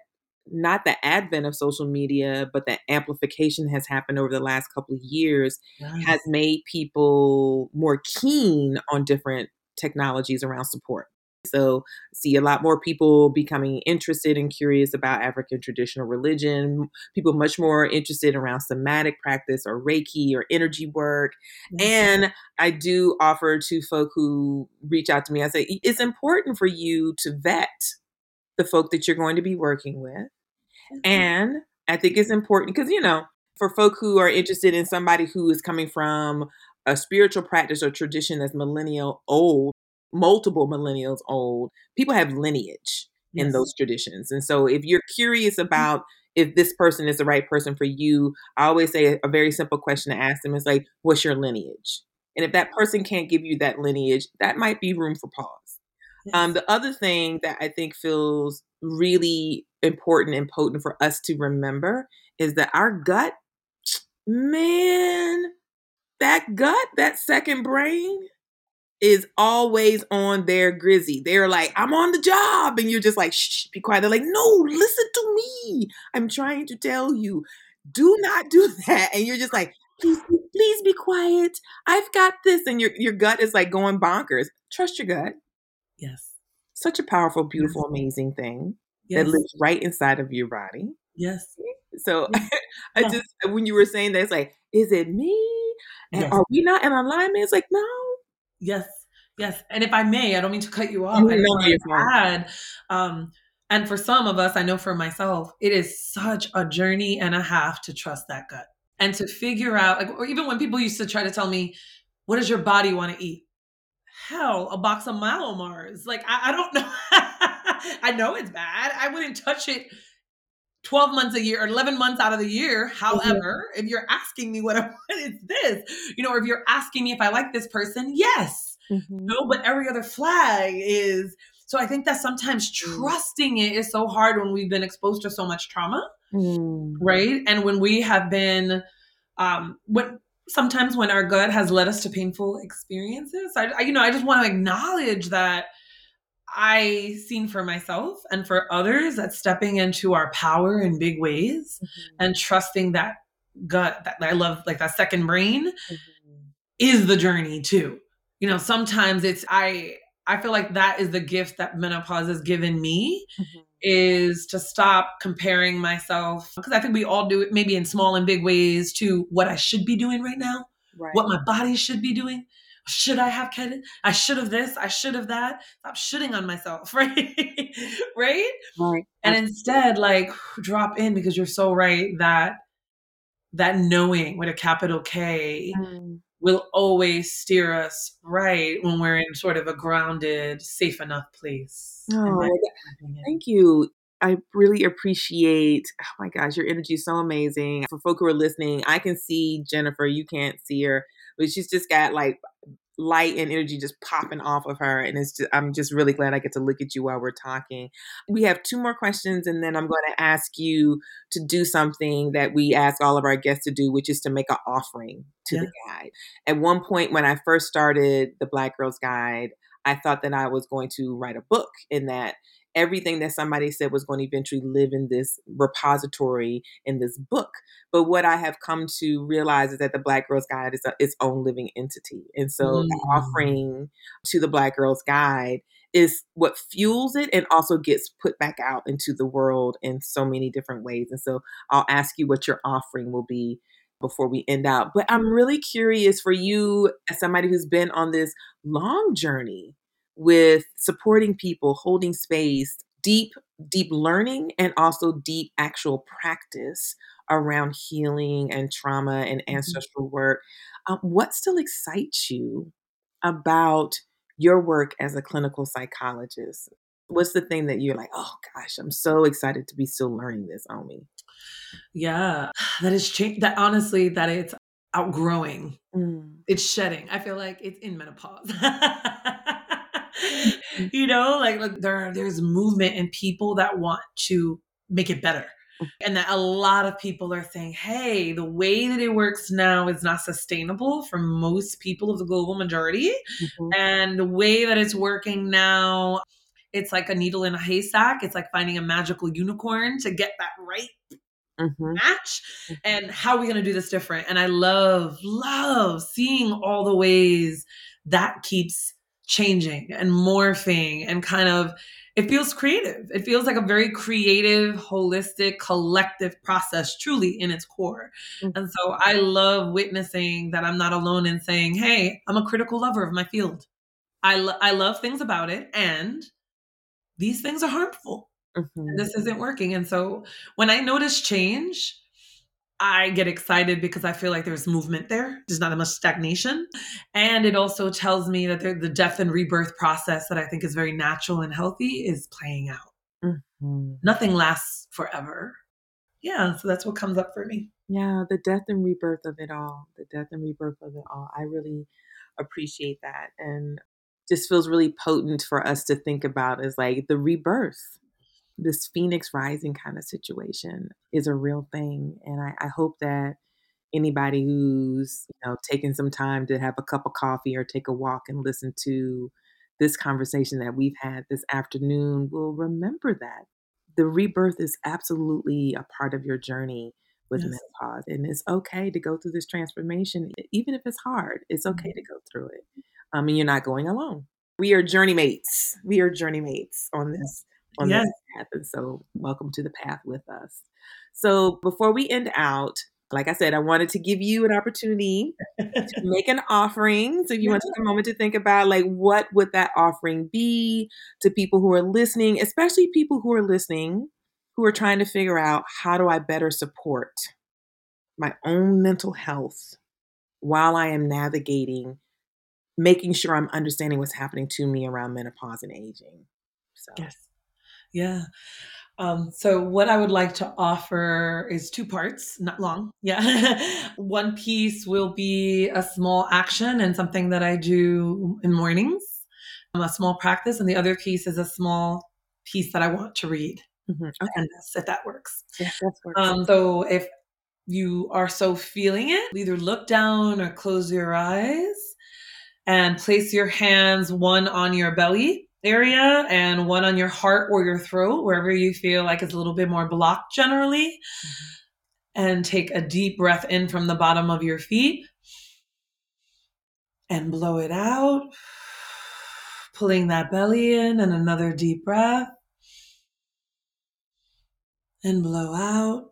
not the advent of social media, but the amplification has happened over the last couple of years nice. has made people more keen on different technologies around support. So, see a lot more people becoming interested and curious about African traditional religion, people much more interested around somatic practice or Reiki or energy work. And I do offer to folk who reach out to me, I say, it's important for you to vet the folk that you're going to be working with and I think it's important because, you know, for folk who are interested in somebody who is coming from a spiritual practice or tradition that's millennial old, multiple millennials old, people have lineage yes. in those traditions. And so if you're curious mm. about if this person is the right person for you, I always say a very simple question to ask them is like, what's your lineage? And if that person can't give you that lineage, that might be room for pause. Um, the other thing that I think feels really important and potent for us to remember is that our gut, man, that gut, that second brain is always on their grizzy. They're like, I'm on the job. And you're just like, shh, be quiet. They're like, no, listen to me. I'm trying to tell you, do not do (laughs) that. And you're just like, please, please be quiet. I've got this. And your, your gut is like going bonkers. Trust your gut. Yes. Such a powerful, beautiful, yes. amazing thing yes. that lives right inside of your body. Yes. So yes. (laughs) I just when you were saying that, it's like, is it me? And are we not in alignment? It's like, no. Yes. Yes. And if I may, I don't mean to cut you off. You I just add, um, and for some of us, I know for myself, it is such a journey and a half to trust that gut and to figure out, like, or even when people used to try to tell me, what does your body want to eat? Hell, a box of Mars. Like, I, I don't (laughs) know. I know it's bad. I wouldn't touch it 12 months a year or 11 months out of the year. Mm-hmm. However, mm-hmm. if you're asking me what I (laughs) want, it's this, you know, or if you're asking me if I like this person, yes. Mm-hmm. No, but every other flag is so I think that sometimes mm. trusting it is so hard when we've been exposed to so much trauma, mm. right? And when we have been, um, when sometimes when our gut has led us to painful experiences, I, I you know, I just want to acknowledge that I seen for myself and for others that stepping into our power in big ways mm-hmm. and trusting that gut that I love, like that second brain, mm-hmm. is the journey too. You know, sometimes it's I I feel like that is the gift that menopause has given me mm-hmm. is to stop comparing myself because I think we all do it maybe in small and big ways to what I should be doing right now, right. what my body should be doing. Should I have kids? I should have this. I should have that. Stop shitting on myself, (laughs) right? right? Right. And instead, like (sighs) drop in because you're so right that that knowing with a capital K mm will always steer us right when we're in sort of a grounded, safe enough place. Oh, thank you. I really appreciate, oh my gosh, your energy is so amazing. For folk who are listening, I can see Jennifer, you can't see her, but she's just got like light and energy just popping off of her and it's just, i'm just really glad i get to look at you while we're talking we have two more questions and then i'm going to ask you to do something that we ask all of our guests to do which is to make an offering to yeah. the guide at one point when i first started the black girls guide i thought that i was going to write a book in that everything that somebody said was going to eventually live in this repository in this book. But what I have come to realize is that the Black Girls Guide is a, its own living entity. And so mm. offering to the Black Girls Guide is what fuels it and also gets put back out into the world in so many different ways. And so I'll ask you what your offering will be before we end out. But I'm really curious for you, as somebody who's been on this long journey with supporting people, holding space, deep, deep learning, and also deep actual practice around healing and trauma and mm-hmm. ancestral work. Um, what still excites you about your work as a clinical psychologist? What's the thing that you're like, oh gosh, I'm so excited to be still learning this on me? Yeah, (sighs) that is change. That honestly, that it's outgrowing. Mm. It's shedding. I feel like it's in menopause. (laughs) (laughs) you know, like, like there there's movement and people that want to make it better. Mm. And that a lot of people are saying, hey, the way that it works now is not sustainable for most people of the global majority. Mm-hmm. And the way that it's working now, it's like a needle in a haystack. It's like finding a magical unicorn to get that right mm-hmm. match. Mm-hmm. And how are we going to do this different? And I love, love seeing all the ways that keeps changing and morphing and kind of it feels creative. It feels like a very creative, holistic, collective process, truly in its core. Mm-hmm. And so I love witnessing that I'm not alone in saying, hey, I'm a critical lover of my field. I, lo- I love things about it, and these things are harmful. Mm-hmm. This isn't working. And so when I notice change, I get excited because I feel like there's movement there. There's not that much stagnation. And it also tells me that the death and rebirth process that I think is very natural and healthy is playing out. Mm-hmm. Nothing lasts forever. Yeah, so that's what comes up for me. Yeah, the death and rebirth of it all. The death and rebirth of it all. I really appreciate that. And just feels really potent for us to think about as like the rebirth this phoenix rising kind of situation is a real thing and I, I, hope that anybody who's you know taking some time to have a cup of coffee or take a walk and listen to this conversation that we've had this afternoon will remember that the rebirth is absolutely a part of your journey with yes. menopause and it's okay to go through this transformation even if it's hard it's okay mm-hmm. to go through it. Um, and you're not going alone. We are journey mates we are journey mates on this on yes. this path. And so, welcome to the path with us. So, before we end out, like I said, I wanted to give you an opportunity to (laughs) make an offering. So if you want to take a moment to think about like what would that offering be to people who are listening, especially people who are listening who are trying to figure out how do I better support my own mental health while I am navigating making sure I'm understanding what's happening to me around menopause and aging. So Yes. Yeah. Um, so, what I would like to offer is two parts, not long. Yeah. (laughs) One piece will be a small action and something that I do in mornings, um, a small practice. And the other piece is a small piece that I want to read. Mm-hmm. Okay. And if that works. Yeah, that works. Um, so, if you are so feeling it, either look down or close your eyes and place your hands one on your belly area and one on your heart or your throat, wherever you feel like it's a little bit more blocked generally. Mm-hmm. And take a deep breath in from the bottom of your feet and blow it out, pulling that belly in, and another deep breath. And blow out.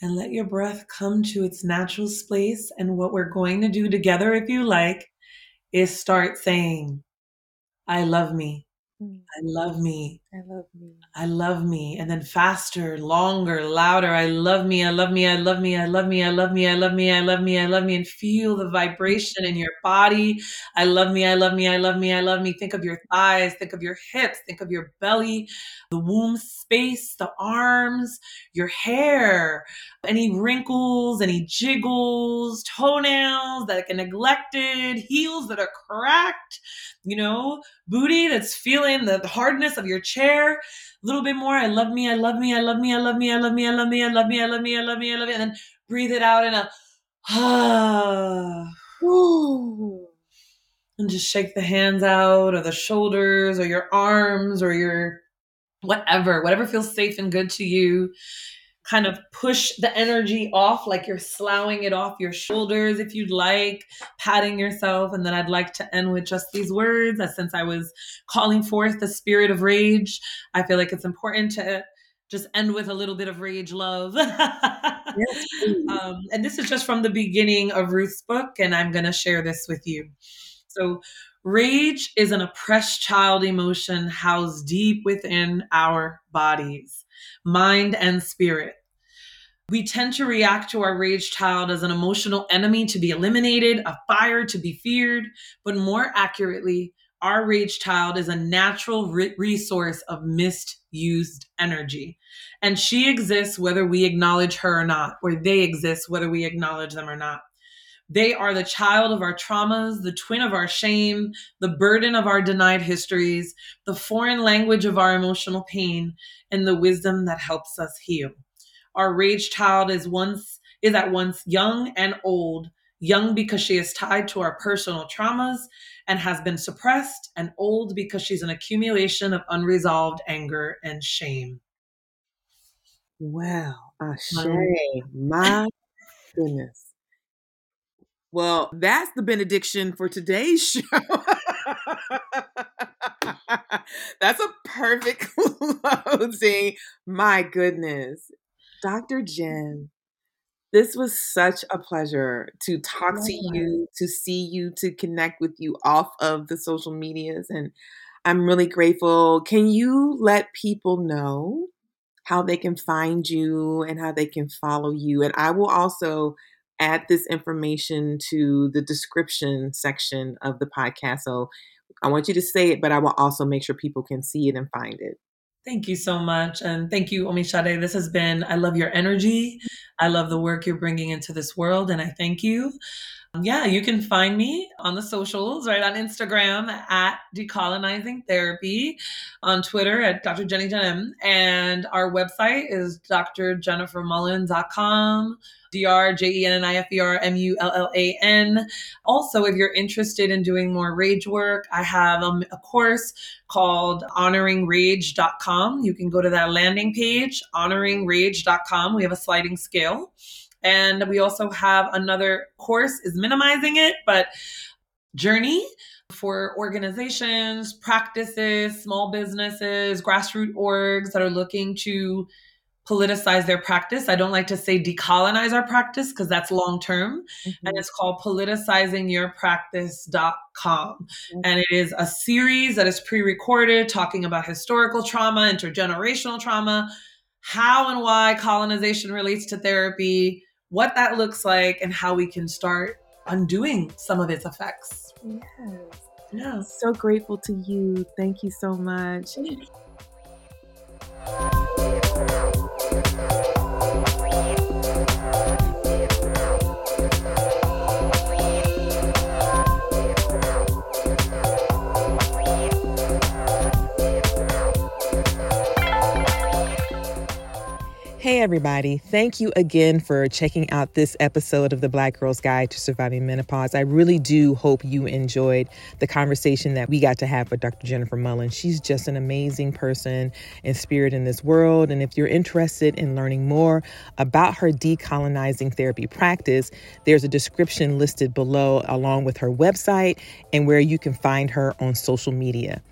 And let your breath come to its natural space. And what we're going to do together, if you like, is start saying, I love me. Mm. I love me. I love me. I love me. And then faster, longer, louder. I love me. I love me. I love me. I love me. I love me. I love me. I love me. I love me. And feel the vibration in your body. I love me. I love me. I love me. I love me. Think of your thighs. Think of your hips. Think of your belly, the womb space, the arms, your hair, any wrinkles, any jiggles, toenails that are neglected, heels that are cracked, you know, booty that's feeling the hardness of your chair. A little bit more. I love me. I love me. I love me. I love me. I love me. I love me. I love me. I love me. I love me. I love me. And then breathe it out in a ah. and just shake the hands out or the shoulders or your arms or your whatever, whatever feels safe and good to you kind of push the energy off, like you're sloughing it off your shoulders if you'd like, patting yourself. And then I'd like to end with just these words. As since I was calling forth the spirit of rage, I feel like it's important to just end with a little bit of rage love. (laughs) yes, um, and this is just from the beginning of Ruth's book, and I'm going to share this with you. So, rage is an oppressed child emotion housed deep within our bodies mind, and spirit. We tend to react to our rage child as an emotional enemy to be eliminated, a fire to be feared, but more accurately, our rage child is a natural re- resource of misused energy. And she exists whether we acknowledge her or not, or they exist whether we acknowledge them or not. They are the child of our traumas, the twin of our shame, the burden of our denied histories, the foreign language of our emotional pain, and the wisdom that helps us heal. Our rage child is once is at once young and old, young because she is tied to our personal traumas and has been suppressed, and old because she's an accumulation of unresolved anger and shame. Wow, Ashe, my goodness. Well, that's the benediction for today's show. (laughs) that's a perfect (laughs) closing. My goodness. Dr. Jen, this was such a pleasure to talk to you, to see you, to connect with you off of the social medias. And I'm really grateful. Can you let people know how they can find you and how they can follow you? And I will also add this information to the description section of the podcast. So I want you to say it, but I will also make sure people can see it and find it. Thank you so much. And thank you, Omisade. This has been, I love your energy. I love the work you're bringing into this world. And I thank you. Yeah, you can find me on the socials, right? On Instagram at Decolonizing Therapy, on Twitter at Dr. Jenny Jenim, and our website is drjennifermullan.com, D R J E N N I F E R M U L L A N. Also, if you're interested in doing more rage work, I have a course called honoringrage.com. You can go to that landing page, honoringrage.com. We have a sliding scale and we also have another course is minimizing it, but journey for organizations, practices, small businesses, grassroots orgs that are looking to politicize their practice. I don't like to say decolonize our practice because that's long term. Mm-hmm. And it's called politicizingyourpractice.com. Mm-hmm. And it is a series that is pre recorded talking about historical trauma, intergenerational trauma, how and why colonization relates to therapy, what that looks like and how we can start undoing some of its effects. Yes. Yeah. So grateful to you. Thank you so much. Hey, everybody. Thank you again for checking out this episode of the Black Girl's Guide to Surviving Menopause. I really do hope you enjoyed the conversation that we got to have with Dr. Jennifer Mullan. She's just an amazing person and spirit in this world. And if you're interested in learning more about her decolonizing therapy practice, there's a description listed below, along with her website and where you can find her on social media.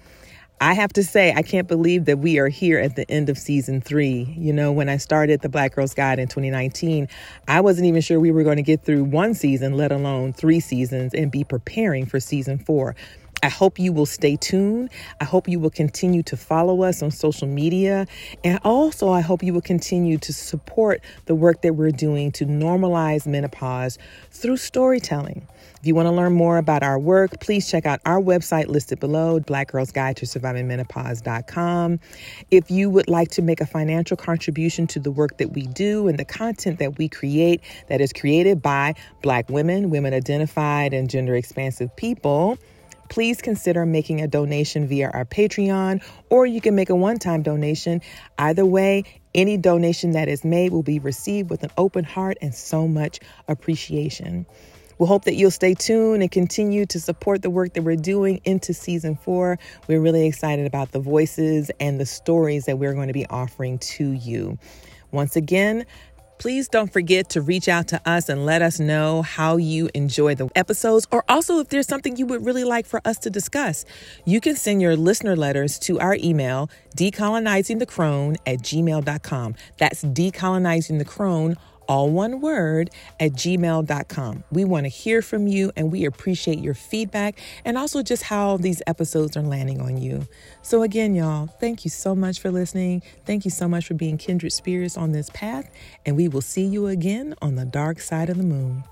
I have to say, I can't believe that we are here at the end of season three. You know, when I started the Black Girls Guide in 2019, I wasn't even sure we were going to get through one season, let alone three seasons, and be preparing for season four. I hope you will stay tuned. I hope you will continue to follow us on social media. And also, I hope you will continue to support the work that we're doing to normalize menopause through storytelling. If you want to learn more about our work, please check out our website listed below, Black Girls Guide to Surviving Menopause.com. If you would like to make a financial contribution to the work that we do and the content that we create that is created by Black women, women identified, and gender expansive people, please consider making a donation via our Patreon, or you can make a one time donation. Either way, any donation that is made will be received with an open heart and so much appreciation. We hope that you'll stay tuned and continue to support the work that we're doing into season four. We're really excited about the voices and the stories that we're going to be offering to you. Once again, please don't forget to reach out to us and let us know how you enjoy the episodes, or also if there's something you would really like for us to discuss. You can send your listener letters to our email, decolonizingthecrone at gmail.com. That's decolonizingthecrone all one word, at gmail.com. We want to hear from you and we appreciate your feedback and also just how these episodes are landing on you. So, again, y'all, thank you so much for listening. Thank you so much for being kindred spirits on this path. And we will see you again on the dark side of the moon.